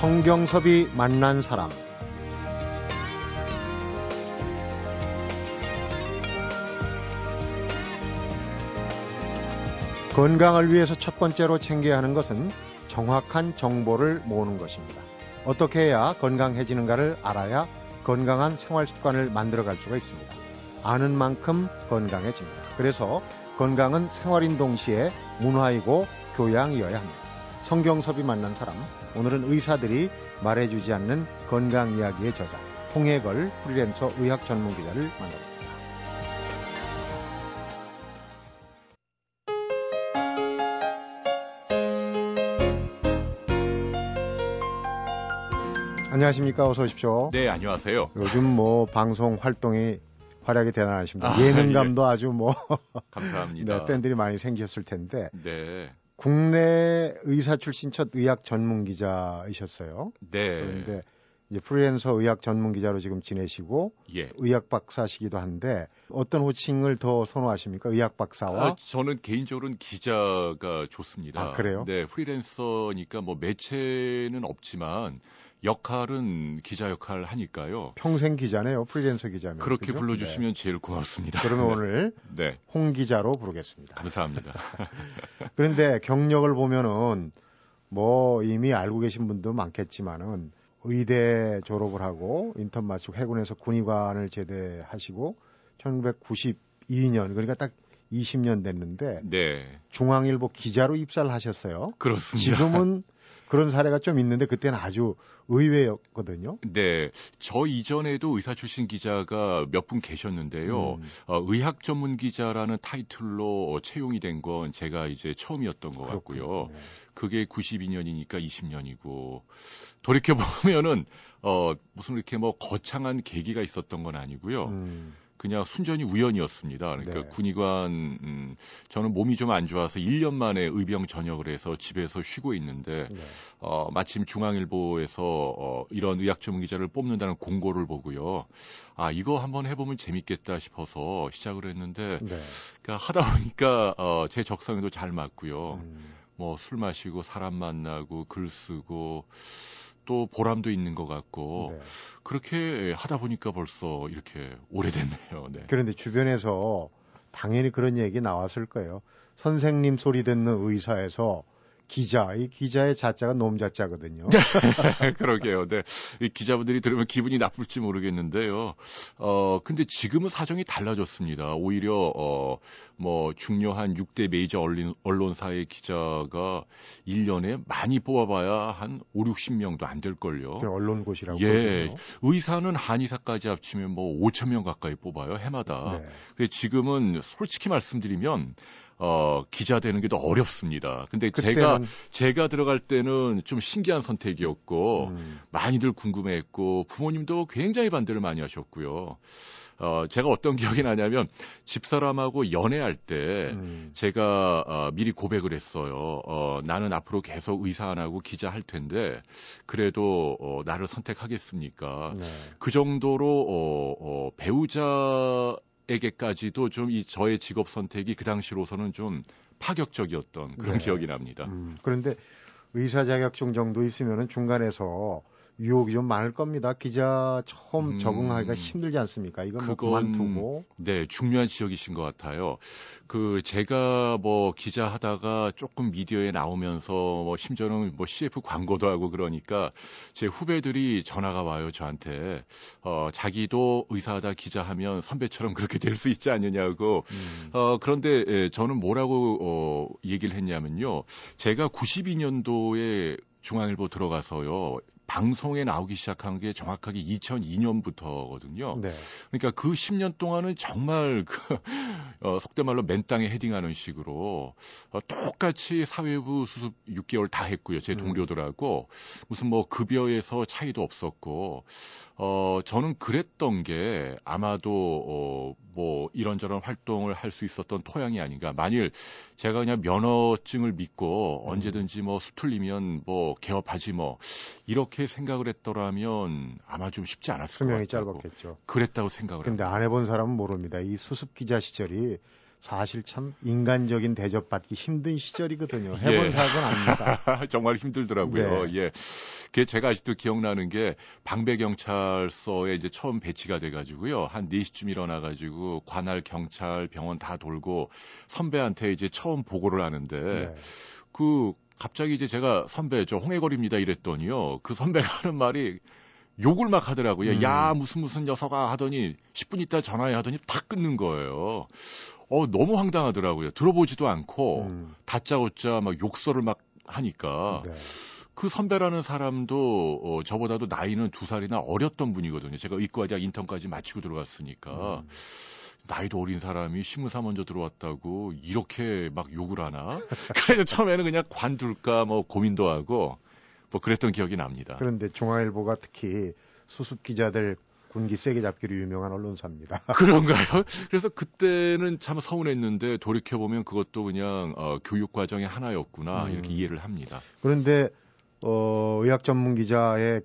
성경섭이 만난 사람 건강을 위해서 첫 번째로 챙겨야 하는 것은 정확한 정보를 모으는 것입니다. 어떻게 해야 건강해지는가를 알아야 건강한 생활 습관을 만들어 갈 수가 있습니다. 아는 만큼 건강해집니다. 그래서 건강은 생활인 동시에 문화이고 교양이어야 합니다. 성경섭이 만난 사람, 오늘은 의사들이 말해주지 않는 건강 이야기의 저자, 홍해걸 프리랜서 의학 전문 기자를 만납니다. 안녕하십니까. 어서 오십시오. 네, 안녕하세요. 요즘 뭐 방송 활동이 활약이 대단하십니다. 아, 예능감도 예. 아주 뭐 감사합니다. 네, 팬들이 많이 생겼을 텐데. 네. 국내 의사 출신 첫 의학 전문 기자이셨어요. 네. 그런데 이제 프리랜서 의학 전문 기자로 지금 지내시고 예. 의학 박사시기도 한데 어떤 호칭을 더 선호하십니까? 의학 박사와 아, 저는 개인적으로는 기자가 좋습니다. 아, 그래요? 네, 프리랜서니까 뭐 매체는 없지만 역할은 기자 역할 하니까요. 평생 기자네요. 프리랜서 기자면. 그렇게 그죠? 불러주시면 네. 제일 고맙습니다. 그러면 네. 오늘 네. 홍 기자로 부르겠습니다. 감사합니다. 그런데 경력을 보면은 뭐 이미 알고 계신 분도 많겠지만은 의대 졸업을 하고 인턴 마치고 해군에서 군의관을 제대하시고 1992년 그러니까 딱 20년 됐는데 네. 중앙일보 기자로 입사를 하셨어요. 그렇습니다. 지금은 그런 사례가 좀 있는데 그때는 아주 의외였거든요. 네, 저 이전에도 의사 출신 기자가 몇 분 계셨는데요. 음. 어, 의학 전문 기자라는 타이틀로 채용이 된 건 제가 이제 처음이었던 것 그렇군요. 같고요. 그게 92년이니까 20년이고 돌이켜 보면은 어 무슨 이렇게 뭐 거창한 계기가 있었던 건 아니고요. 음. 그냥 순전히 우연이었습니다. 그러니까 네. 군의관 음, 저는 몸이 좀 안 좋아서 1년 만에 의병 전역을 해서 집에서 쉬고 있는데 네. 어, 마침 중앙일보에서 어, 이런 의학 전문 기자를 뽑는다는 공고를 보고요. 아 이거 한번 해보면 재밌겠다 싶어서 시작을 했는데 네. 그러니까 하다 보니까 어, 제 적성에도 잘 맞고요. 음. 뭐술 마시고 사람 만나고 글 쓰고 또 보람도 있는 것 같고 네. 그렇게 하다 보니까 벌써 이렇게 오래됐네요. 네. 그런데 주변에서 당연히 그런 얘기 나왔을 거예요. 선생님 소리 듣는 의사에서 기자, 이 기자의 자자가 놈자자거든요. 그러게요. 네. 이 기자분들이 들으면 기분이 나쁠지 모르겠는데요. 어, 근데 지금은 사정이 달라졌습니다. 오히려, 어, 뭐, 중요한 6대 메이저 언론, 언론사의 기자가 1년에 많이 뽑아봐야 한 5, 60명도 안 될걸요. 언론고시라고. 예. 의사는 한의사까지 합치면 뭐 5천 명 가까이 뽑아요, 해마다. 네. 근데 지금은 솔직히 말씀드리면 어, 기자 되는 게 더 어렵습니다. 근데 그때는... 제가 제가 들어갈 때는 좀 신기한 선택이었고 음. 많이들 궁금해했고 부모님도 굉장히 반대를 많이 하셨고요. 어, 제가 어떤 기억이 나냐면 집사람하고 연애할 때 음. 제가 어, 미리 고백을 했어요. 어, 나는 앞으로 계속 의사 안 하고 기자 할 텐데 그래도 어, 나를 선택하겠습니까? 네. 그 정도로 어, 어, 배우자 에게까지도 좀 이 저의 직업 선택이 그 당시로서는 좀 파격적이었던 그런 네. 기억이 납니다. 음, 그런데 의사 자격증 정도 있으면은 중간에서 유혹이 좀 많을 겁니다. 기자 처음 음, 적응하기가 힘들지 않습니까? 이건 뭐 그건, 뭐. 네, 중요한 지역이신 것 같아요. 그 제가 뭐 기자 하다가 조금 미디어에 나오면서 뭐 심지어는 뭐 CF 광고도 하고 그러니까 제 후배들이 전화가 와요 저한테 어 자기도 의사하다 기자하면 선배처럼 그렇게 될 수 있지 않느냐고 음. 어 그런데 예, 저는 뭐라고 어 얘기를 했냐면요 제가 92년도에 중앙일보 들어가서요 방송에 나오기 시작한 게 정확하게 2002년부터거든요. 네. 그러니까 그 10년 동안은 정말 그, 어, 속된 말로 맨 땅에 헤딩하는 식으로 어, 똑같이 사회부 수습 6개월 다 했고요. 제 음. 동료들하고 무슨 뭐 급여에서 차이도 없었고 어, 저는 그랬던 게 아마도 어, 뭐 이런저런 활동을 할 수 있었던 토양이 아닌가. 만일 제가 그냥 면허증을 믿고 음. 언제든지 뭐 수틀리면 뭐 개업하지 뭐 이렇게 생각을 했더라면 아마 좀 쉽지 않았을 것 같아요. 짧았겠죠. 그랬다고 생각을 근데 안 해본 사람은 모릅니다. 이 수습 기자 시절이 사실 참 인간적인 대접받기 힘든 시절이거든요. 해본 예. 사람은 압니다. 정말 힘들더라고요. 네. 예. 그게 제가 아직도 기억나는 게 방배경찰서에 이제 처음 배치가 돼가지고요. 한 4시쯤 일어나가지고 관할 경찰 병원 다 돌고 선배한테 이제 처음 보고를 하는데 네. 그 갑자기 이제 제가 선배 저 홍해걸입니다 이랬더니요. 그 선배가 하는 말이 욕을 막 하더라고요. 음. 야 무슨 무슨 녀석아 하더니 10분 있다 전화해 하더니 탁 끊는 거예요. 어 너무 황당하더라고요. 들어보지도 않고 음, 다짜고짜 막 욕설을 막 하니까 네. 그 선배라는 사람도 어, 저보다도 나이는 두 살이나 어렸던 분이거든요. 제가 의과대학 인턴까지 마치고 들어갔으니까 음. 나이도 어린 사람이 신무사 먼저 들어왔다고 이렇게 막 욕을 하나? 그래서 처음에는 그냥 관둘까 뭐 고민도 하고 뭐 그랬던 기억이 납니다. 그런데 중앙일보가 특히 수습 기자들 군기 세게 잡기로 유명한 언론사입니다. 그런가요? 그래서 그때는 참 서운했는데 돌이켜 보면 그것도 그냥 어, 교육 과정의 하나였구나 음. 이렇게 이해를 합니다. 그런데 어, 의학 전문 기자의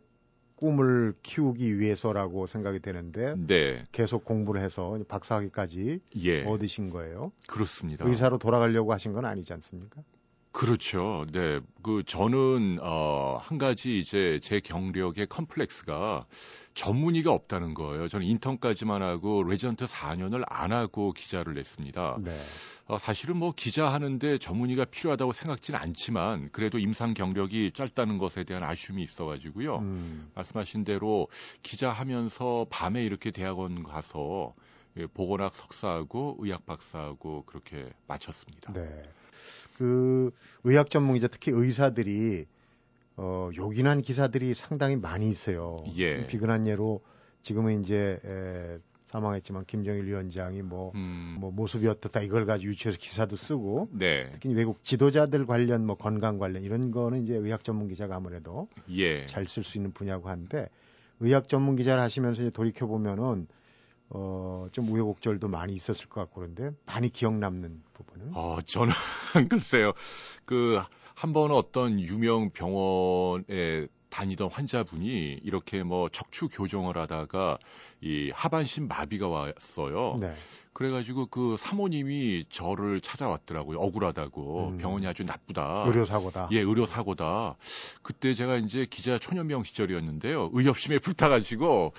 꿈을 키우기 위해서라고 생각이 되는데 네, 계속 공부를 해서 박사학위까지 예, 얻으신 거예요. 그렇습니다. 의사로 돌아가려고 하신 건 아니지 않습니까? 그렇죠. 네. 그 저는 어, 한 가지 이제 제 경력의 컴플렉스가 전문의가 없다는 거예요. 저는 인턴까지만 하고 레전트 4년을 안 하고 기자를 냈습니다. 네. 어, 사실은 뭐 기자 하는데 전문의가 필요하다고 생각지는 않지만 그래도 임상 경력이 짧다는 것에 대한 아쉬움이 있어 가지고요. 음, 말씀하신 대로 기자 하면서 밤에 이렇게 대학원 가서 예, 보건학 석사하고 의학 박사하고 그렇게 마쳤습니다. 네. 그 의학 전문 기자 특히 의사들이 어, 요긴한 기사들이 상당히 많이 있어요. 예. 비근한 예로 지금은 이제 에, 사망했지만 김정일 위원장이 뭐, 음, 뭐 모습이 어떻다 이걸 가지고 유치해서 기사도 쓰고 네. 특히 외국 지도자들 관련 뭐 건강 관련 이런 거는 이제 의학 전문 기자가 아무래도 예. 잘쓸 수 있는 분야고 한데 의학 전문 기자를 하시면서 이제 돌이켜 보면은 어, 좀 우여곡절도 많이 있었을 것 같고 그런데 많이 기억 남는 부분은 어, 저는 글쎄요. 그 한 번 어떤 유명 병원에 다니던 환자분이 이렇게 뭐 척추 교정을 하다가 이 하반신 마비가 왔어요. 네. 그래가지고 그 사모님이 저를 찾아왔더라고요. 억울하다고 음. 병원이 아주 나쁘다. 의료 사고다. 예, 의료 사고다. 그때 제가 이제 기자 초년병 시절이었는데요. 의협심에 불타가지고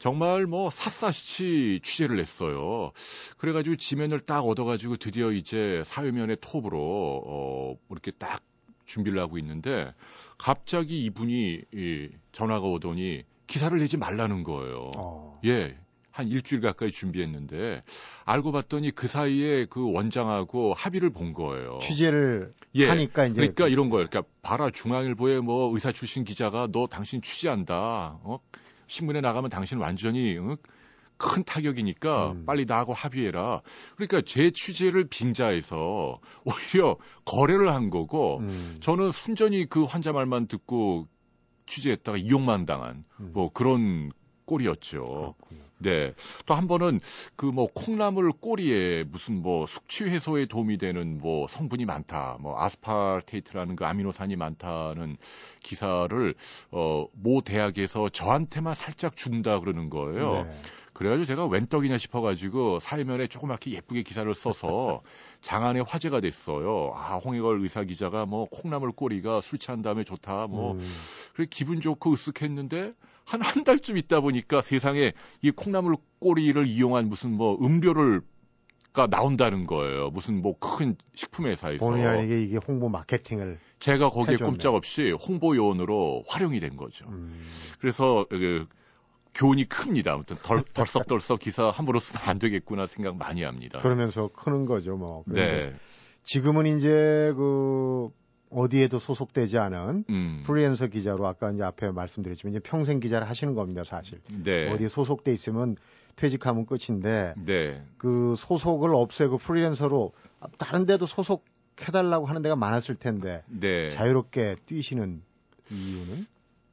정말 뭐 샅샅이 취재를 했어요. 그래가지고 지면을 딱 얻어가지고 드디어 이제 사회면의 톱으로 어 이렇게 딱 준비를 하고 있는데 갑자기 이분이 이 전화가 오더니 기사를 내지 말라는 거예요. 어. 예. 한 일주일 가까이 준비했는데 알고 봤더니 그 사이에 그 원장하고 합의를 본 거예요. 취재를 예. 하니까 이제 그러니까 이런 거예요. 그러니까 봐라 중앙일보에 뭐 의사 출신 기자가 너 당신 취재한다. 어? 신문에 나가면 당신 완전히 어? 큰 타격이니까 음. 빨리 나하고 합의해라. 그러니까 제 취재를 빙자해서 오히려 거래를 한 거고 음, 저는 순전히 그 환자 말만 듣고 취재했다가 이용만 당한 음, 뭐 그런 꼴이었죠. 그렇군요. 네. 또 한 번은 그 뭐 콩나물 꼬리에 무슨 뭐 숙취 해소에 도움이 되는 뭐 성분이 많다. 뭐 아스파르테이트라는 그 아미노산이 많다는 기사를 어모 대학에서 저한테만 살짝 준다 그러는 거예요. 네. 그래가지고 제가 웬 떡이냐 싶어가지고 사회면에 조그맣게 예쁘게 기사를 써서 장안의 화제가 됐어요. 아 홍해걸 의사 기자가 뭐 콩나물 꼬리가 술 취한 다음에 좋다. 뭐 음, 그래 기분 좋고 으쓱했는데 한 한 달쯤 있다 보니까 세상에 이 콩나물 꼬리를 이용한 무슨 뭐 음료를 가 나온다는 거예요. 무슨 뭐 큰 식품 회사에서 본의 아니게 이게 홍보 마케팅을 제가 거기에 해줬네. 꼼짝없이 홍보 요원으로 활용이 된 거죠. 음, 그래서 그 교훈이 큽니다. 아무튼 덜, 덜썩덜썩 기사 함부로 쓰면 안 되겠구나 생각 많이 합니다. 그러면서 크는 거죠, 뭐. 네. 지금은 이제 그 어디에도 소속되지 않은 음. 프리랜서 기자로 아까 이제 앞에 말씀드렸지만 이제 평생 기자를 하시는 겁니다, 사실. 네. 어디에 소속돼 있으면 퇴직하면 끝인데 네. 그 소속을 없애고 프리랜서로 다른 데도 소속해달라고 하는 데가 많았을 텐데 네. 자유롭게 뛰시는 이유는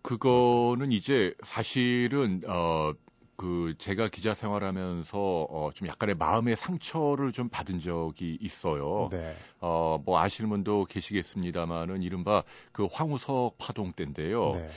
그거는 이제 사실은 어. 그 제가 기자 생활하면서 어, 좀 약간의 마음의 상처를 좀 받은 적이 있어요. 네. 어, 뭐 아시는 분도 계시겠습니다만은 이른바 그 황우석 파동 때인데요. 네.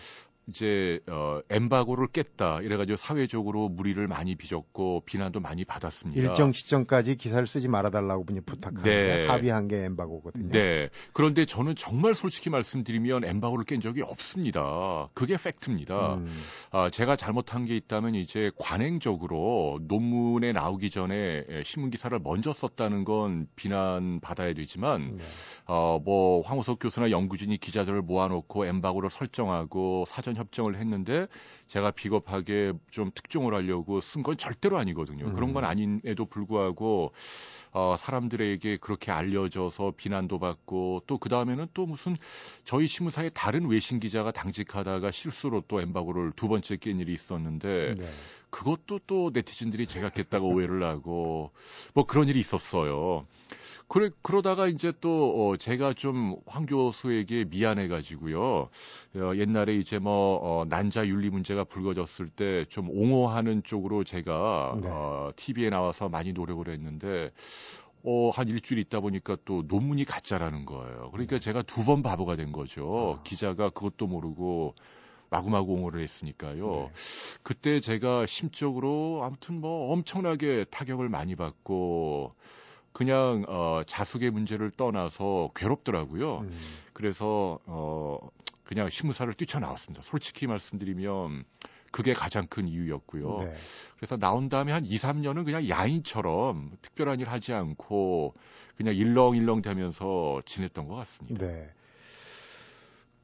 이제 어 엠바고를 깼다 이래가지고 사회적으로 무리를 많이 빚었고 비난도 많이 받았습니다. 일정 시점까지 기사를 쓰지 말아달라고 분이 부탁하는데 네. 합의한 게 엠바고거든요. 네. 그런데 저는 정말 솔직히 말씀드리면 엠바고를 깬 적이 없습니다. 그게 팩트입니다. 음. 아, 제가 잘못한 게 있다면 이제 관행적으로 논문에 나오기 전에 신문 기사를 먼저 썼다는 건 비난 받아야 되지만 네. 어 뭐 황우석 교수나 연구진이 기자들을 모아놓고 엠바고를 설정하고 사전 협정을 했는데 제가 비겁하게 좀 특종을 하려고 쓴 건 절대로 아니거든요. 음. 그런 건 아닌에도 불구하고 어, 사람들에게 그렇게 알려져서 비난도 받고 또 그 다음에는 또 무슨 저희 신문사의 다른 외신 기자가 당직하다가 실수로 또 엠바고를 두 번째 깬 일이 있었는데 네. 그것도 또 네티즌들이 제가 깼다고 오해를 하고 뭐 그런 일이 있었어요. 그래 그러다가 이제 또 어, 제가 좀 황 교수에게 미안해 가지고요. 어, 옛날에 이제 뭐 어, 난자 윤리 문제가 불거졌을 때 좀 옹호하는 쪽으로 제가 네. 어, TV에 나와서 많이 노력을 했는데 어, 한 일주일 있다 보니까 또 논문이 가짜라는 거예요. 그러니까 네. 제가 두 번 바보가 된 거죠. 아. 기자가 그것도 모르고 마구마구 옹호를 했으니까요. 네. 그때 제가 심적으로 아무튼 뭐 엄청나게 타격을 많이 받고 그냥 어 자숙의 문제를 떠나서 괴롭더라고요. 음. 그래서 어 그냥 신문사를 뛰쳐나왔습니다. 솔직히 말씀드리면 그게 가장 큰 이유였고요. 네. 그래서 나온 다음에 한 2, 3년은 그냥 야인처럼 특별한 일 하지 않고 그냥 일렁일렁 되면서 지냈던 것 같습니다. 네.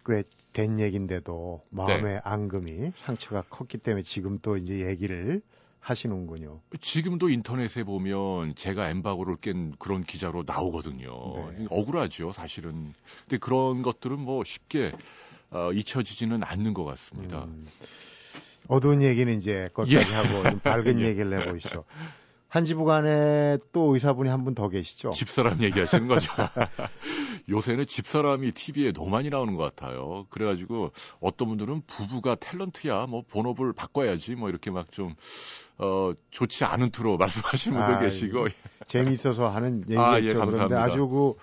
꽤 된 얘긴데도 마음의 네. 앙금이 상처가 컸기 때문에 지금 또 이제 얘기를 하시는군요. 지금도 인터넷에 보면 제가 엠바고를 깬 그런 기자로 나오거든요. 네. 억울하죠, 사실은. 근데 그런 것들은 뭐 쉽게 어, 잊혀지지는 않는 것 같습니다. 음. 어두운 얘기는 이제 거기까지 예. 하고 좀 밝은 예. 얘기를 해보시죠. 한 지부간에 또 의사분이 한 분 더 계시죠? 집사람 얘기하시는 거죠. 요새는 집사람이 TV에 너무 많이 나오는 것 같아요. 그래가지고 어떤 분들은 부부가 탤런트야, 뭐 본업을 바꿔야지, 뭐 이렇게 막 좀, 어, 좋지 않은 투로 말씀하시는 분도 아, 계시고. 재미있어서 하는 얘기겠죠. 아, 예, 감사합니다. 그런데 아주 그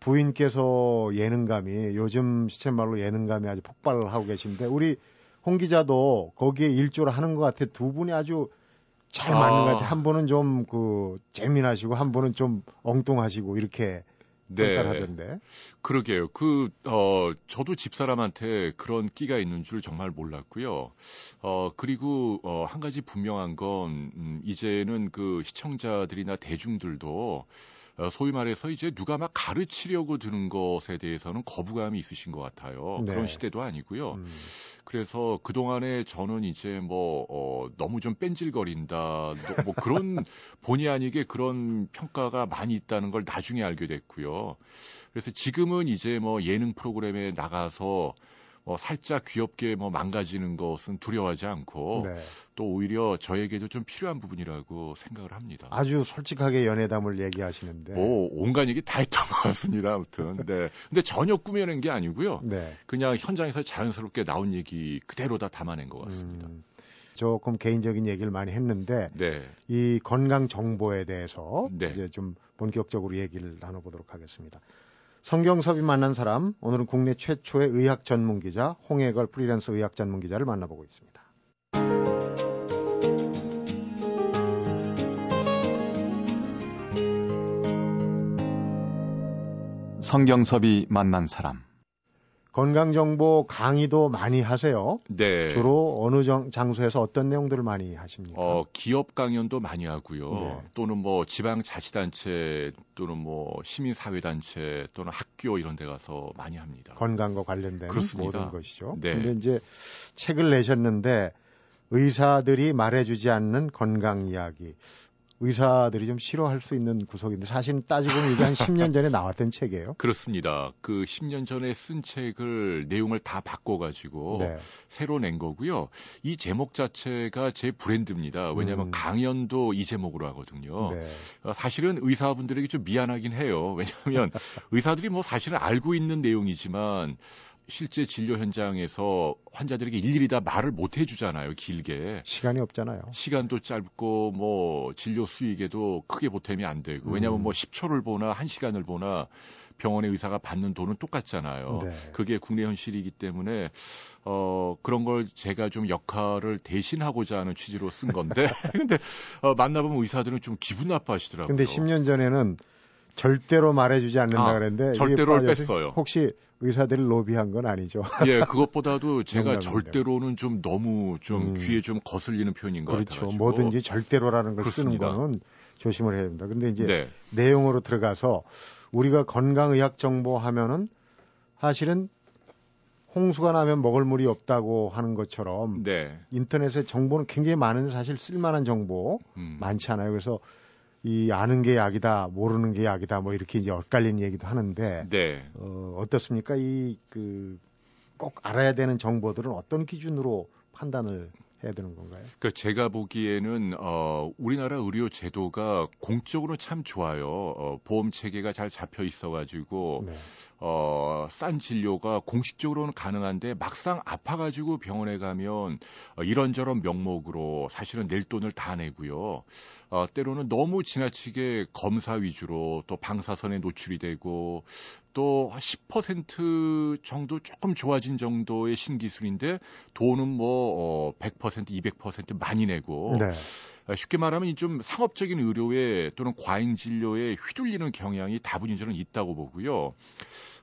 부인께서 예능감이, 요즘 시쳇말로 예능감이 아주 폭발을 하고 계신데, 우리 홍 기자도 거기에 일조를 하는 것 같아. 두 분이 아주 잘 맞는 아. 것 같아요. 한 분은 좀 그 재미나시고 한 분은 좀 엉뚱하시고 이렇게 네. 하던데. 그러게요. 그, 어, 저도 집사람한테 그런 끼가 있는 줄 정말 몰랐고요. 어, 그리고, 어, 한 가지 분명한 건, 음, 이제는 그 시청자들이나 대중들도 어, 소위 말해서 이제 누가 막 가르치려고 드는 것에 대해서는 거부감이 있으신 것 같아요. 네. 그런 시대도 아니고요. 음. 그래서 그동안에 저는 이제 뭐, 어, 너무 좀 뺀질거린다. 뭐 그런 본의 아니게 그런 평가가 많이 있다는 걸 나중에 알게 됐고요. 그래서 지금은 이제 뭐 예능 프로그램에 나가서 뭐 살짝 귀엽게 뭐 망가지는 것은 두려워하지 않고 네. 또 오히려 저에게도 좀 필요한 부분이라고 생각을 합니다. 아주 솔직하게 연애담을 얘기하시는데. 뭐 온갖 얘기 다 했던 것 같습니다. 아무튼. 네. 근데 전혀 꾸며낸 게 아니고요. 네. 그냥 현장에서 자연스럽게 나온 얘기 그대로 다 담아낸 것 같습니다. 음. 조금 개인적인 얘기를 많이 했는데 네. 이 건강 정보에 대해서 네. 이제 좀 본격적으로 얘기를 나눠보도록 하겠습니다. 성경섭이 만난 사람, 오늘은 국내 최초의 의학 전문 기자, 홍해걸 프리랜서 의학 전문 기자를 만나보고 있습니다. 성경섭이 만난 사람. 건강 정보 강의도 많이 하세요. 네. 주로 어느 정, 장소에서 어떤 내용들을 많이 하십니까? 어, 기업 강연도 많이 하고요. 네. 또는 뭐 지방 자치단체 또는 뭐 시민 사회 단체 또는 학교 이런 데 가서 많이 합니다. 건강과 관련된 그렇습니다. 모든 것이죠. 네. 근데 이제 책을 내셨는데 의사들이 말해주지 않는 건강 이야기. 의사들이 좀 싫어할 수 있는 구석인데 사실 따지고 보면 이게 한 10년 전에 나왔던 책이에요. 그렇습니다. 그 10년 전에 쓴 책을 내용을 다 바꿔가지고 네. 새로 낸 거고요. 이 제목 자체가 제 브랜드입니다. 왜냐하면 음. 강연도 이 제목으로 하거든요. 네. 어, 사실은 의사분들에게 좀 미안하긴 해요. 왜냐하면 의사들이 뭐 사실은 알고 있는 내용이지만 실제 진료 현장에서 환자들에게 일일이 다 말을 못 해주잖아요, 길게. 시간이 없잖아요. 시간도 짧고, 뭐, 진료 수익에도 크게 보탬이 안 되고, 왜냐하면 음. 뭐 10초를 보나 1시간을 보나 병원의 의사가 받는 돈은 똑같잖아요. 네. 그게 국내 현실이기 때문에 어 그런 걸 제가 좀 역할을 대신하고자 하는 취지로 쓴 건데 근데 어, 만나보면 의사들은 좀 기분 나빠하시더라고요. 근데 10년 전에는 절대로 말해주지 않는다 아, 그랬는데 절대로를 뺐어요. 혹시 의사들을 로비한 건 아니죠. 예, 그것보다도 제가 절대로는 좀 너무 좀 음. 귀에 좀 거슬리는 표현인 것 그렇죠. 같아요. 뭐든지 절대로라는 걸 그렇습니다. 쓰는 거는 조심을 해야 됩니다. 근데 이제 네. 내용으로 들어가서 우리가 건강의학 정보 하면은 사실은 홍수가 나면 먹을 물이 없다고 하는 것처럼 네. 인터넷에 정보는 굉장히 많은데 사실 쓸만한 정보 음. 많지 않아요. 그래서 이 아는 게 약이다, 모르는 게 약이다, 뭐 이렇게 이제 엇갈리는 얘기도 하는데 네. 어, 어떻습니까? 이 그 꼭 알아야 되는 정보들은 어떤 기준으로 판단을 해야 되는 건가요? 그 제가 보기에는 어 우리나라 의료 제도가 공적으로 참 좋아요. 어 보험 체계가 잘 잡혀 있어 가지고 네. 어 싼 진료가 공식적으로는 가능한데 막상 아파 가지고 병원에 가면 어, 이런저런 명목으로 사실은 낼 돈을 다 내고요. 어 때로는 너무 지나치게 검사 위주로 또 방사선에 노출이 되고 또 10% 정도 조금 좋아진 정도의 신기술인데 돈은 뭐 어, 100% 200% 많이 내고 네. 어, 쉽게 말하면 좀 상업적인 의료에 또는 과잉 진료에 휘둘리는 경향이 다분히 저는 있다고 보고요.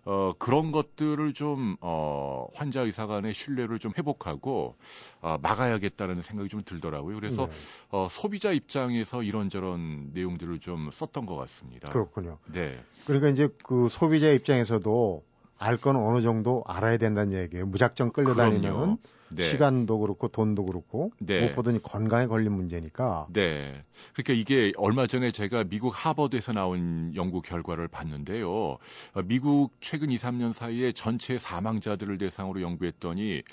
어, 그런 것들을 좀, 어, 환자 의사 간의 신뢰를 좀 회복하고, 어, 막아야겠다는 생각이 좀 들더라고요. 그래서, 네. 어, 소비자 입장에서 이런저런 내용들을 좀 썼던 것 같습니다. 그렇군요. 네. 그러니까 이제 그 소비자 입장에서도 알 거는 어느 정도 알아야 된다는 얘기예요. 무작정 끌려다니면 네. 시간도 그렇고 돈도 그렇고 네. 무엇보다 건강에 걸린 문제니까. 네. 그러니까 이게 얼마 전에 제가 미국 하버드에서 나온 연구 결과를 봤는데요. 어, 미국 최근 2, 3년 사이에 전체 사망자들을 대상으로 연구했더니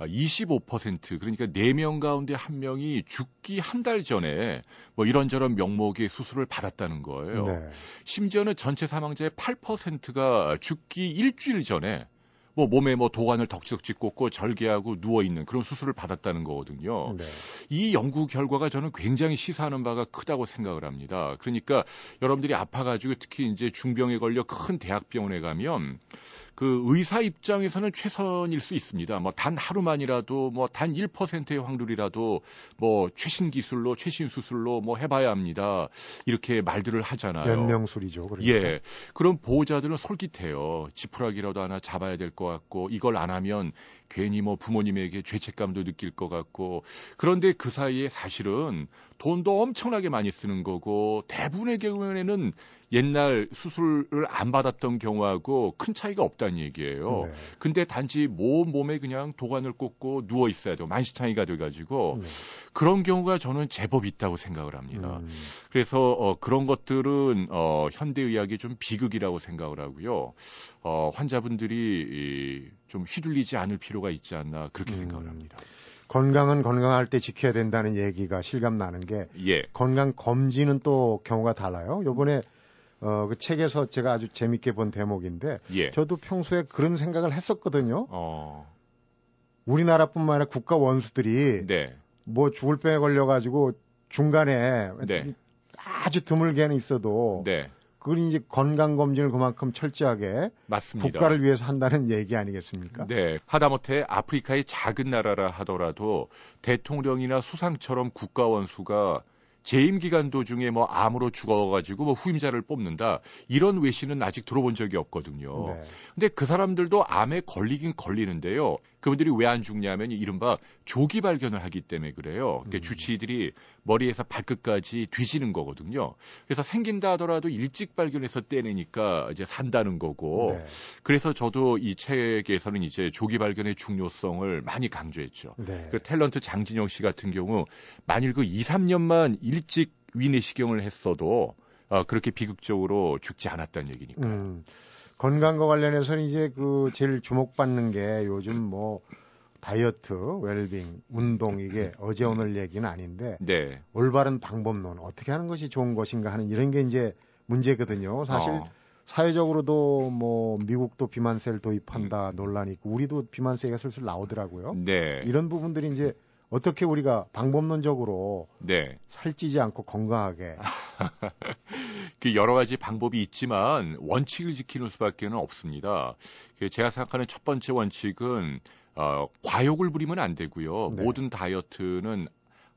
25% 어, 그러니까 4명 가운데 1명이 죽기 한 달 전에 뭐 이런저런 명목의 수술을 받았다는 거예요. 네. 심지어는 전체 사망자의 8%가 죽기 일주일 전에 뭐 몸에 뭐 도관을 덕지덕지 꽂고 절개하고 누워 있는 그런 수술을 받았다는 거거든요. 네. 이 연구 결과가 저는 굉장히 시사하는 바가 크다고 생각을 합니다. 그러니까 여러분들이 아파가지고 특히 이제 중병에 걸려 큰 대학병원에 가면 그 의사 입장에서는 최선일 수 있습니다. 뭐 단 하루만이라도 뭐 단 1%의 확률이라도 뭐 최신 기술로 최신 수술로 뭐 해봐야 합니다. 이렇게 말들을 하잖아요. 연명술이죠. 그러니까. 예. 그럼 보호자들은 솔깃해요. 지푸라기라도 하나 잡아야 될 것 같고 이걸 안 하면 괜히 뭐 부모님에게 죄책감도 느낄 것 같고 그런데 그 사이에 사실은 돈도 엄청나게 많이 쓰는 거고 대부분의 경우에는 옛날 수술을 안 받았던 경우하고 큰 차이가 없다는 얘기예요. 네. 근데 단지 몸 몸에 그냥 도관을 꽂고 누워 있어야 돼요. 만시창이가 돼가지고 네. 그런 경우가 저는 제법 있다고 생각을 합니다. 음. 그래서 어, 그런 것들은 어, 현대의학의 좀 비극이라고 생각을 하고요. 어, 환자분들이 이, 좀 휘둘리지 않을 필요가 있지 않나 그렇게 음. 생각을 합니다. 건강은 건강할 때 지켜야 된다는 얘기가 실감 나는 게 예. 건강 검진은 또 경우가 달라요. 요번에 어, 그 책에서 제가 아주 재밌게 본 대목인데 예. 저도 평소에 그런 생각을 했었거든요. 어. 우리나라뿐만 아니라 국가 원수들이 네. 뭐 죽을 병에 걸려 가지고 중간에 네. 아주 드물게는 있어도 네. 그건 이제 건강 검진을 그만큼 철저하게 맞습니다. 국가를 위해서 한다는 얘기 아니겠습니까? 네. 하다못해 아프리카의 작은 나라라 하더라도 대통령이나 수상처럼 국가 원수가 재임 기간 도중에 뭐 암으로 죽어가지고 뭐 후임자를 뽑는다 이런 외신은 아직 들어본 적이 없거든요. 네. 근데 그 사람들도 암에 걸리긴 걸리는데요. 그분들이 왜 안 죽냐면 이른바 조기 발견을 하기 때문에 그래요. 그러니까 음. 주치의들이 머리에서 발끝까지 뒤지는 거거든요. 그래서 생긴다 하더라도 일찍 발견해서 떼내니까 이제 산다는 거고. 네. 그래서 저도 이 책에서는 이제 조기 발견의 중요성을 많이 강조했죠. 네. 그 탤런트 장진영 씨 같은 경우 만일 그 2, 3년만 일찍 위내시경을 했어도 어, 그렇게 비극적으로 죽지 않았다는 얘기니까. 음. 건강과 관련해서는 이제 그 제일 주목받는 게 요즘 뭐 다이어트, 웰빙, 운동 이게 어제 오늘 얘기는 아닌데 네. 올바른 방법론 어떻게 하는 것이 좋은 것인가 하는 이런 게 이제 문제거든요. 사실 어. 사회적으로도 뭐 미국도 비만세를 도입한다 음. 논란이 있고 우리도 비만세가 슬슬 나오더라고요. 네. 이런 부분들이 이제 어떻게 우리가 방법론적으로 네. 살찌지 않고 건강하게 그 여러 가지 방법이 있지만 원칙을 지키는 수밖에는 없습니다. 그 제가 생각하는 첫 번째 원칙은 어, 과욕을 부리면 안 되고요. 네. 모든 다이어트는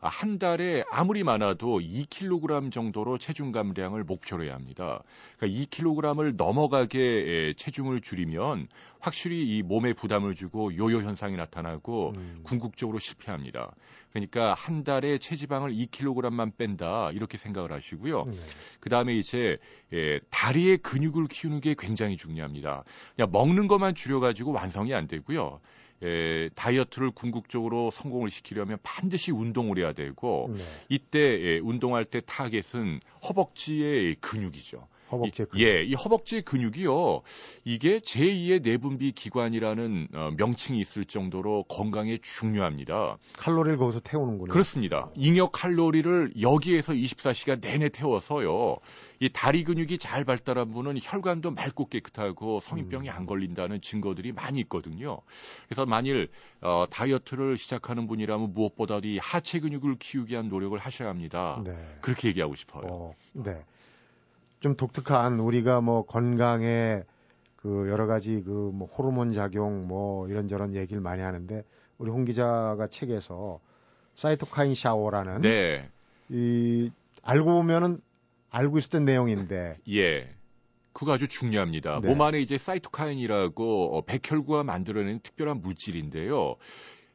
한 달에 아무리 많아도 2kg 정도로 체중 감량을 목표로 해야 합니다. 그러니까 2kg을 넘어가게 체중을 줄이면 확실히 이 몸에 부담을 주고 요요 현상이 나타나고 음. 궁극적으로 실패합니다. 그러니까 한 달에 체지방을 2kg만 뺀다 이렇게 생각을 하시고요. 네. 그 다음에 이제 예, 다리의 근육을 키우는 게 굉장히 중요합니다. 그냥 먹는 것만 줄여가지고 완성이 안 되고요. 에, 다이어트를 궁극적으로 성공을 시키려면 반드시 운동을 해야 되고 네. 이때 예, 운동할 때 타겟은 허벅지의 근육이죠. 허벅지 근육. 예, 이 허벅지 근육이요. 이게 제2의 내분비 기관이라는 어, 명칭이 있을 정도로 건강에 중요합니다. 칼로리를 거기서 태우는군요. 그렇습니다. 잉여 칼로리를 여기에서 24시간 내내 태워서요. 이 다리 근육이 잘 발달한 분은 혈관도 맑고 깨끗하고 성인병이 음. 안 걸린다는 증거들이 많이 있거든요. 그래서 만일 어, 다이어트를 시작하는 분이라면 무엇보다도 이 하체 근육을 키우기 위한 노력을 하셔야 합니다. 네. 그렇게 얘기하고 싶어요. 어, 네. 좀 독특한 우리가 뭐 건강에 그 여러 가지 그 뭐 호르몬 작용 뭐 이런저런 얘기를 많이 하는데 우리 홍 기자가 책에서 사이토카인 샤워라는 네. 이 알고 보면은 알고 있었던 내용인데 예. 그거 아주 중요합니다. 네. 몸 안에 이제 사이토카인이라고 어, 백혈구가 만들어내는 특별한 물질인데요.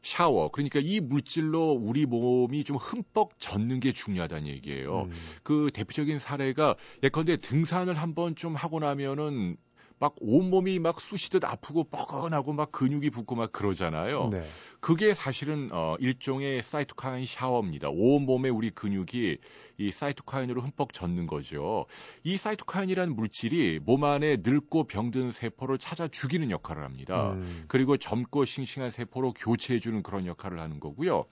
샤워. 그러니까 이 물질로 우리 몸이 좀 흠뻑 젖는 게 중요하다는 얘기예요. 음. 그 대표적인 사례가 예컨대 등산을 한번 좀 하고 나면은 막 온몸이 막 쑤시듯 아프고 뻐근하고 막 근육이 붓고 막 그러잖아요. 네. 그게 사실은 어 일종의 사이토카인 샤워입니다. 온몸에 우리 근육이 이 사이토카인으로 흠뻑 젖는 거죠. 이 사이토카인이라는 물질이 몸 안에 늙고 병든 세포를 찾아 죽이는 역할을 합니다. 음. 그리고 젊고 싱싱한 세포로 교체해 주는 그런 역할을 하는 거고요.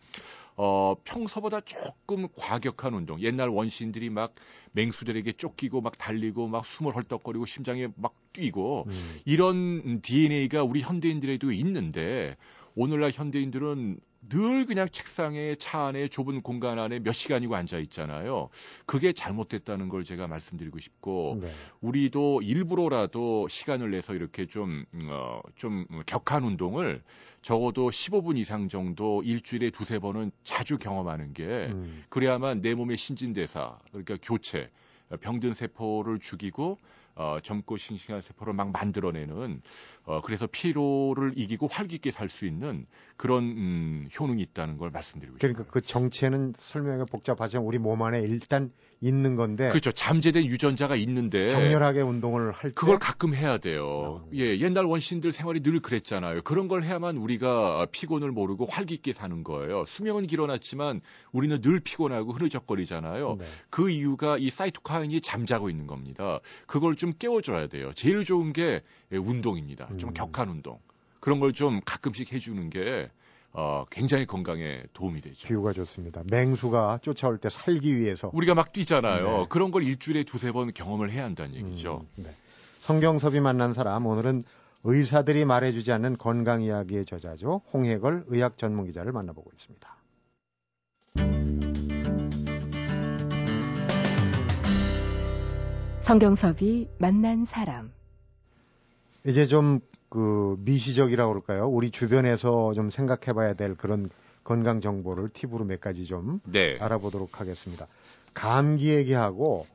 어, 평소보다 조금 과격한 운동. 옛날 원시인들이 막 맹수들에게 쫓기고 막 달리고 막 숨을 헐떡거리고 심장에 막 뛰고 음. 이런 DNA가 우리 현대인들에도 있는데 오늘날 현대인들은 늘 그냥 책상에 차 안에 좁은 공간 안에 몇 시간이고 앉아 있잖아요. 그게 잘못됐다는 걸 제가 말씀드리고 싶고 네. 우리도 일부러라도 시간을 내서 이렇게 좀 어, 좀 격한 운동을 적어도 15분 이상 정도 일주일에 두세 번은 자주 경험하는 게 음. 그래야만 내 몸의 신진대사 그러니까 교체 병든 세포를 죽이고 어, 젊고 싱싱한 세포를 막 만들어내는 어, 그래서 피로를 이기고 활기 있게 살 수 있는 그런 음, 효능이 있다는 걸 말씀드리고 그러니까 싶어요. 그 정체는 설명이 복잡하지만 우리 몸 안에 일단 있는 건데 그렇죠. 잠재된 유전자가 있는데 격렬하게 운동을 할때 그걸 가끔 해야 돼요. 아, 예, 옛날 원신들 생활이 늘 그랬잖아요. 그런 걸 해야만 우리가 피곤을 모르고 활기 있게 사는 거예요. 수명은 길어놨지만 우리는 늘 피곤하고 흐느적거리잖아요. 네. 그 이유가 이 사이토카인이 잠자고 있는 겁니다. 그걸 좀 깨워줘야 돼요. 제일 좋은 게 운동입니다. 좀 음. 격한 운동. 그런 걸 좀 가끔씩 해주는 게 어, 굉장히 건강에 도움이 되죠. 비유가 좋습니다. 맹수가 쫓아올 때 살기 위해서 우리가 막 뛰잖아요. 네. 그런 걸 일주일에 두세 번 경험을 해야 한다는 얘기죠. 음, 네. 성경섭이 만난 사람 오늘은 의사들이 말해주지 않는 건강 이야기의 저자죠. 홍해걸 의학 전문 기자를 만나보고 있습니다. 성경섭이 만난 사람 이제 좀 그 미시적이라고 그럴까요? 우리 주변에서 좀 생각해 봐야 될 그런 건강 정보를 팁으로 몇 가지 좀 네. 알아보도록 하겠습니다. 감기 얘기하고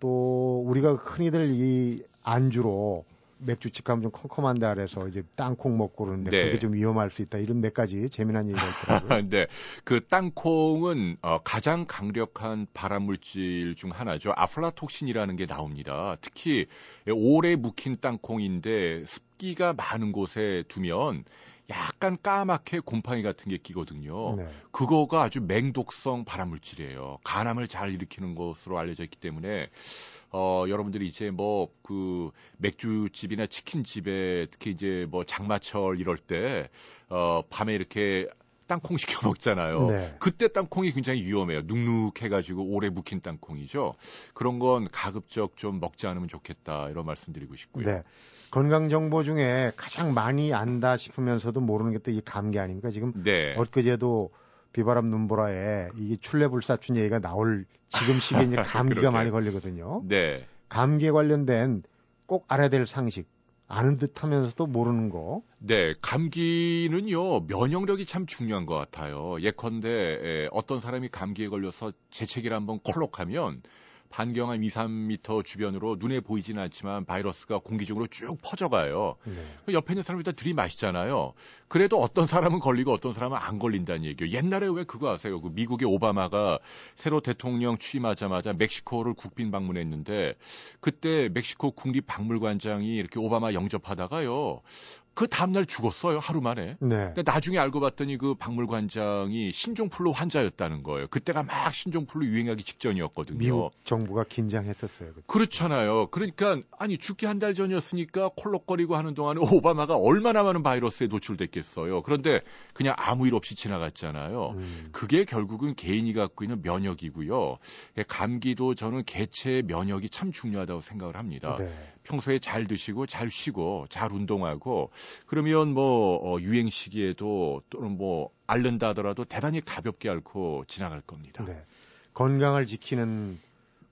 또 우리가 흔히들 이 안주로 맥주 집 가면 좀 컴컴한 데 아래서 이제 땅콩 먹고 그러는데 네. 그게 좀 위험할 수 있다. 이런 몇 가지 재미난 얘기가 있더라고요. 네. 그 땅콩은 어, 가장 강력한 발암 물질 중 하나죠. 아플라톡신이라는 게 나옵니다. 특히 오래 묵힌 땅콩인데 습기가 많은 곳에 두면 약간 까맣게 곰팡이 같은 게 끼거든요. 네. 그거가 아주 맹독성 발암 물질이에요. 간암을 잘 일으키는 것으로 알려져 있기 때문에 어, 여러분들이 이제 뭐 그 맥주집이나 치킨집에 특히 이제 뭐 장마철 이럴 때 어, 밤에 이렇게 땅콩 시켜 먹잖아요. 네. 그때 땅콩이 굉장히 위험해요. 눅눅해가지고 오래 묵힌 땅콩이죠. 그런 건 가급적 좀 먹지 않으면 좋겠다 이런 말씀드리고 싶고요. 네. 건강 정보 중에 가장 많이 안다 싶으면서도 모르는 게 또 이 감기 아닙니까? 지금 네. 엊그제도 비바람 눈보라에 이게 출래불사춘 얘기가 나올 지금 시기에 이제 감기가 많이 걸리거든요. 네. 감기에 관련된 꼭 알아야 될 상식 아는 듯 하면서도 모르는 거. 네, 감기는요, 면역력이 참 중요한 것 같아요. 예컨대, 에, 어떤 사람이 감기에 걸려서 재채기를 한번 콜록하면 반경 한 2, 3미터 주변으로 눈에 보이지는 않지만 바이러스가 공기 중으로 쭉 퍼져가요. 네. 그 옆에 있는 사람이 다 들이마시잖아요. 그래도 어떤 사람은 걸리고 어떤 사람은 안 걸린다는 얘기예요. 옛날에 왜 그거 아세요? 그 미국의 오바마가 새로 대통령 취임하자마자 멕시코를 국빈 방문했는데 그때 멕시코 국립박물관장이 이렇게 오바마 영접하다가요. 그 다음날 죽었어요 하루 만에. 네. 근데 나중에 알고 봤더니 그 박물관장이 신종플루 환자였다는 거예요. 그때가 막 신종플루 유행하기 직전이었거든요. 미국 정부가 긴장했었어요. 그때. 그렇잖아요. 그러니까 아니 죽기 한 달 전이었으니까 콜록거리고 하는 동안에 오바마가 얼마나 많은 바이러스에 노출됐겠어요. 그런데 그냥 아무 일 없이 지나갔잖아요. 음. 그게 결국은 개인이 갖고 있는 면역이고요. 감기도 저는 개체의 면역이 참 중요하다고 생각을 합니다. 네. 평소에 잘 드시고 잘 쉬고 잘 운동하고 그러면 뭐 어, 유행 시기에도 또는 뭐 앓는다 하더라도 대단히 가볍게 앓고 지나갈 겁니다. 네. 건강을 지키는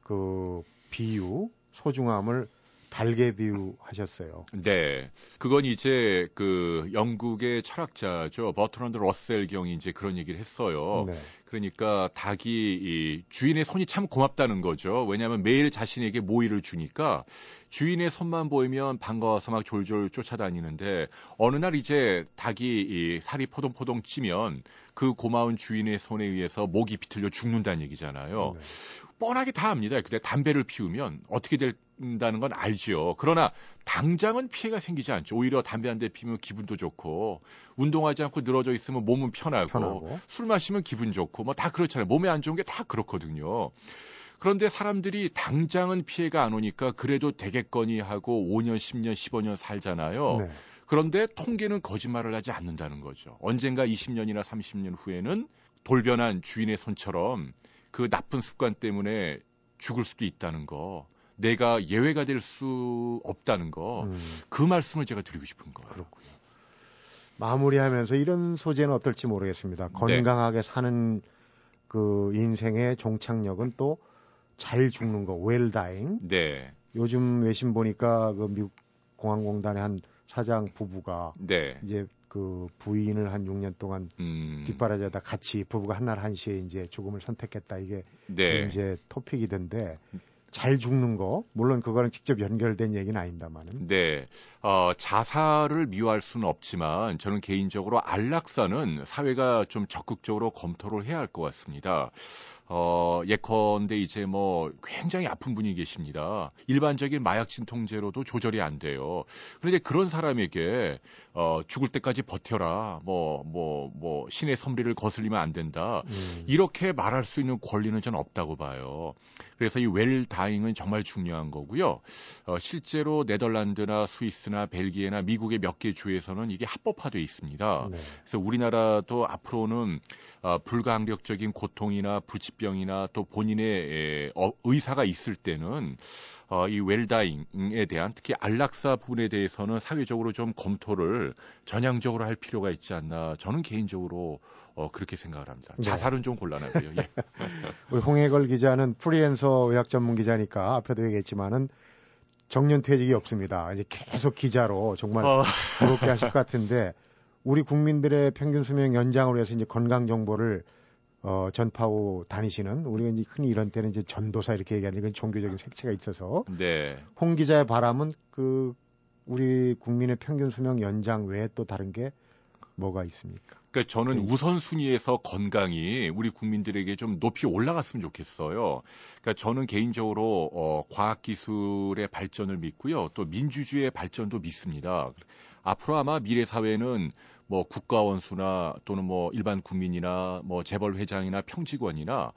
그 비유 소중함을 달게 비유 하셨어요. 네. 그건 이제 그 영국의 철학자죠. 버트런드 러셀 경이 이제 그런 얘기를 했어요. 네. 그러니까 닭이 이 주인의 손이 참 고맙다는 거죠. 왜냐하면 매일 자신에게 모이를 주니까 주인의 손만 보이면 반가워서 막 졸졸 쫓아다니는데 어느 날 이제 닭이 이 살이 포동포동 찌면 그 고마운 주인의 손에 의해서 목이 비틀려 죽는다는 얘기잖아요. 네. 뻔하게 다 압니다. 근데 담배를 피우면 어떻게 된다는 건 알지요. 그러나 당장은 피해가 생기지 않죠. 오히려 담배 한 대 피우면 기분도 좋고 운동하지 않고 늘어져 있으면 몸은 편하고, 편하고. 술 마시면 기분 좋고 뭐 다 그렇잖아요. 몸에 안 좋은 게 다 그렇거든요. 그런데 사람들이 당장은 피해가 안 오니까 그래도 되겠거니 하고 5년, 10년, 15년 살잖아요. 네. 그런데 통계는 거짓말을 하지 않는다는 거죠. 언젠가 20년이나 30년 후에는 돌변한 주인의 손처럼 그 나쁜 습관 때문에 죽을 수도 있다는 거. 내가 예외가 될 수 없다는 거. 음. 그 말씀을 제가 드리고 싶은 거예요. 그렇군요. 마무리하면서 이런 소재는 어떨지 모르겠습니다. 네. 건강하게 네. 사는 그 인생의 종착역은 또 잘 죽는 거, 웰다잉. 네. 요즘 외신 보니까 그 미국 공항공단의 한 사장 부부가 네. 이제 그 부인을 한 6년 동안 음. 뒷바라지하다 같이 부부가 한날 한시에 이제 죽음을 선택했다 이게 네. 이제 토픽이던데 잘 죽는 거 물론 그거랑 직접 연결된 얘기는 아닙니다만은 네 어, 자살을 미워할 수는 없지만 저는 개인적으로 안락사는 사회가 좀 적극적으로 검토를 해야 할 것 같습니다. 어, 예컨대 이제 뭐 굉장히 아픈 분이 계십니다. 일반적인 마약 진통제로도 조절이 안 돼요. 그런데 그런 사람에게 어, 죽을 때까지 버텨라. 뭐, 뭐, 뭐, 신의 섭리를 거슬리면 안 된다. 음. 이렇게 말할 수 있는 권리는 전 없다고 봐요. 그래서 이 웰다잉은 정말 중요한 거고요. 어, 실제로 네덜란드나 스위스나 벨기에나 미국의 몇 개 주에서는 이게 합법화돼 있습니다. 네. 그래서 우리나라도 앞으로는 어, 불가항력적인 고통이나 부 치병이나 또 본인의 에, 어, 의사가 있을 때는 어, 이 웰다잉에 대한 특히 안락사 부분에 대해서는 사회적으로 좀 검토를 전향적으로 할 필요가 있지 않나 저는 개인적으로 어, 그렇게 생각을 합니다. 네. 자살은 좀 곤란하고요. 예. 우리 홍해걸 기자는 프리랜서 의학 전문 기자니까 앞에도 얘기했지만은 정년 퇴직이 없습니다. 이제 계속 기자로 정말 어. 그렇게 하실 것 같은데 우리 국민들의 평균 수명 연장을 위해서 이제 건강 정보를 어, 전파하고 다니시는 우리가 이제 흔히 이런 때는 이제 전도사 이렇게 얘기하는 건 종교적인 색채가 있어서 네. 홍 기자의 바람은 그 우리 국민의 평균 수명 연장 외에 또 다른 게 뭐가 있습니까? 그러니까 저는 그 우선순위에서 건강이 우리 국민들에게 좀 높이 올라갔으면 좋겠어요. 그러니까 저는 개인적으로 어, 과학기술의 발전을 믿고요. 또 민주주의의 발전도 믿습니다. 앞으로 아마 미래 사회는 뭐 국가원수나 또는 뭐 일반 국민이나 뭐 재벌 회장이나 평직원이나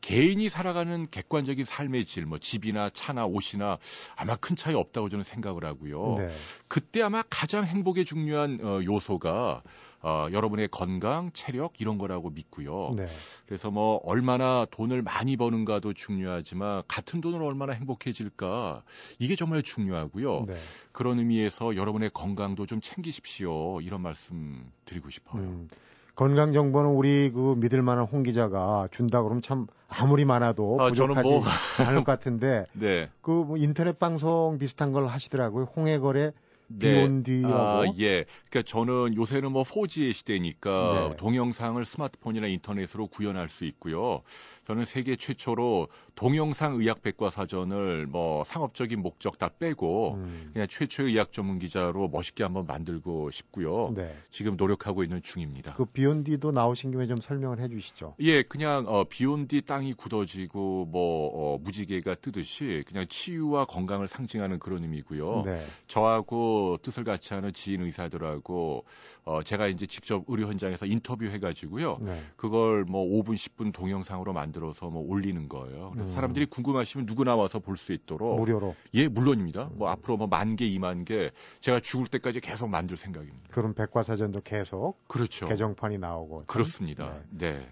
개인이 살아가는 객관적인 삶의 질, 뭐 집이나 차나 옷이나 아마 큰 차이 없다고 저는 생각을 하고요. 네. 그때 아마 가장 행복에 중요한 어, 요소가 어, 여러분의 건강, 체력 이런 거라고 믿고요. 네. 그래서 뭐 얼마나 돈을 많이 버는가도 중요하지만 같은 돈으로 얼마나 행복해질까 이게 정말 중요하고요. 네. 그런 의미에서 여러분의 건강도 좀 챙기십시오. 이런 말씀 드리고 싶어요. 음, 건강 정보는 우리 그 믿을 만한 홍 기자가 준다 그러면 참 아무리 많아도 아, 부족하지 뭐... 않을 것 같은데 네. 그뭐 인터넷 방송 비슷한 걸 하시더라고요. 홍해거래 비온 뒤라고. 아, 예. 그러니까 저는 요새는 뭐 4G의 시대니까 네. 동영상을 스마트폰이나 인터넷으로 구현할 수 있고요. 저는 세계 최초로 동영상 의학 백과 사전을 뭐 상업적인 목적 다 빼고 음. 그냥 최초의 의학 전문 기자로 멋있게 한번 만들고 싶고요. 네. 지금 노력하고 있는 중입니다. 그 비온 뒤도 나오신 김에 좀 설명을 해 주시죠. 예, 그냥 어, 비온 뒤 땅이 굳어지고 뭐 어, 무지개가 뜨듯이 그냥 치유와 건강을 상징하는 그런 의미고요. 네. 저하고 뜻을 같이 하는 지인 의사들하고 어, 제가 이제 직접 의료 현장에서 인터뷰 해가지고요. 네. 그걸 뭐 5분, 10분 동영상으로 만들 어서 뭐 올리는 거예요. 그래서 음. 사람들이 궁금하시면 누구나 와서 볼 수 있도록. 무료로. 예, 물론입니다. 뭐 앞으로 뭐 만 개, 이만 개 제가 죽을 때까지 계속 만들 생각입니다. 그런 백과사전도 계속 그렇죠. 개정판이 나오고. 참, 그렇습니다. 네.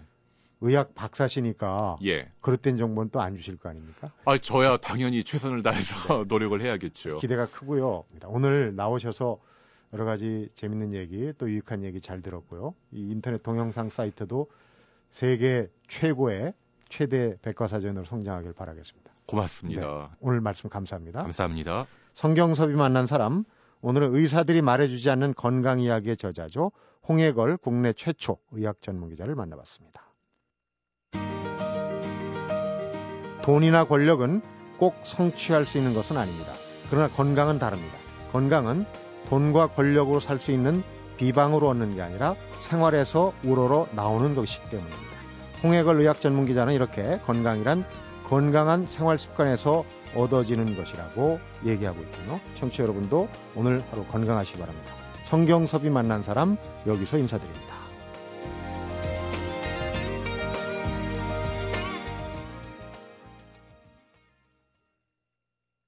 의학 박사시니까 예. 그릇된 정보는 또 안 주실 거 아닙니까? 아, 저야 당연히 최선을 다해서 노력을 해야겠죠. 기대가 크고요. 오늘 나오셔서 여러 가지 재밌는 얘기 또 유익한 얘기 잘 들었고요. 이 인터넷 동영상 사이트도 세계 최고의 최대 백과사전으로 성장하길 바라겠습니다. 고맙습니다. 오늘 말씀 감사합니다. 감사합니다. 성경섭이 만난 사람 오늘은 의사들이 말해주지 않는 건강 이야기의 저자죠. 홍해걸 국내 최초 의학 전문 기자를 만나봤습니다. 돈이나 권력은 꼭 성취할 수 있는 것은 아닙니다. 그러나 건강은 다릅니다. 건강은 돈과 권력으로 살 수 있는 비방으로 얻는 게 아니라 생활에서 우러러 나오는 것이기 때문입니다. 홍해걸 의학 전문 기자는 이렇게 건강이란 건강한 생활 습관에서 얻어지는 것이라고 얘기하고 있군요. 청취자 여러분도 오늘 하루 건강하시기 바랍니다. 성경섭이 만난 사람 여기서 인사드립니다.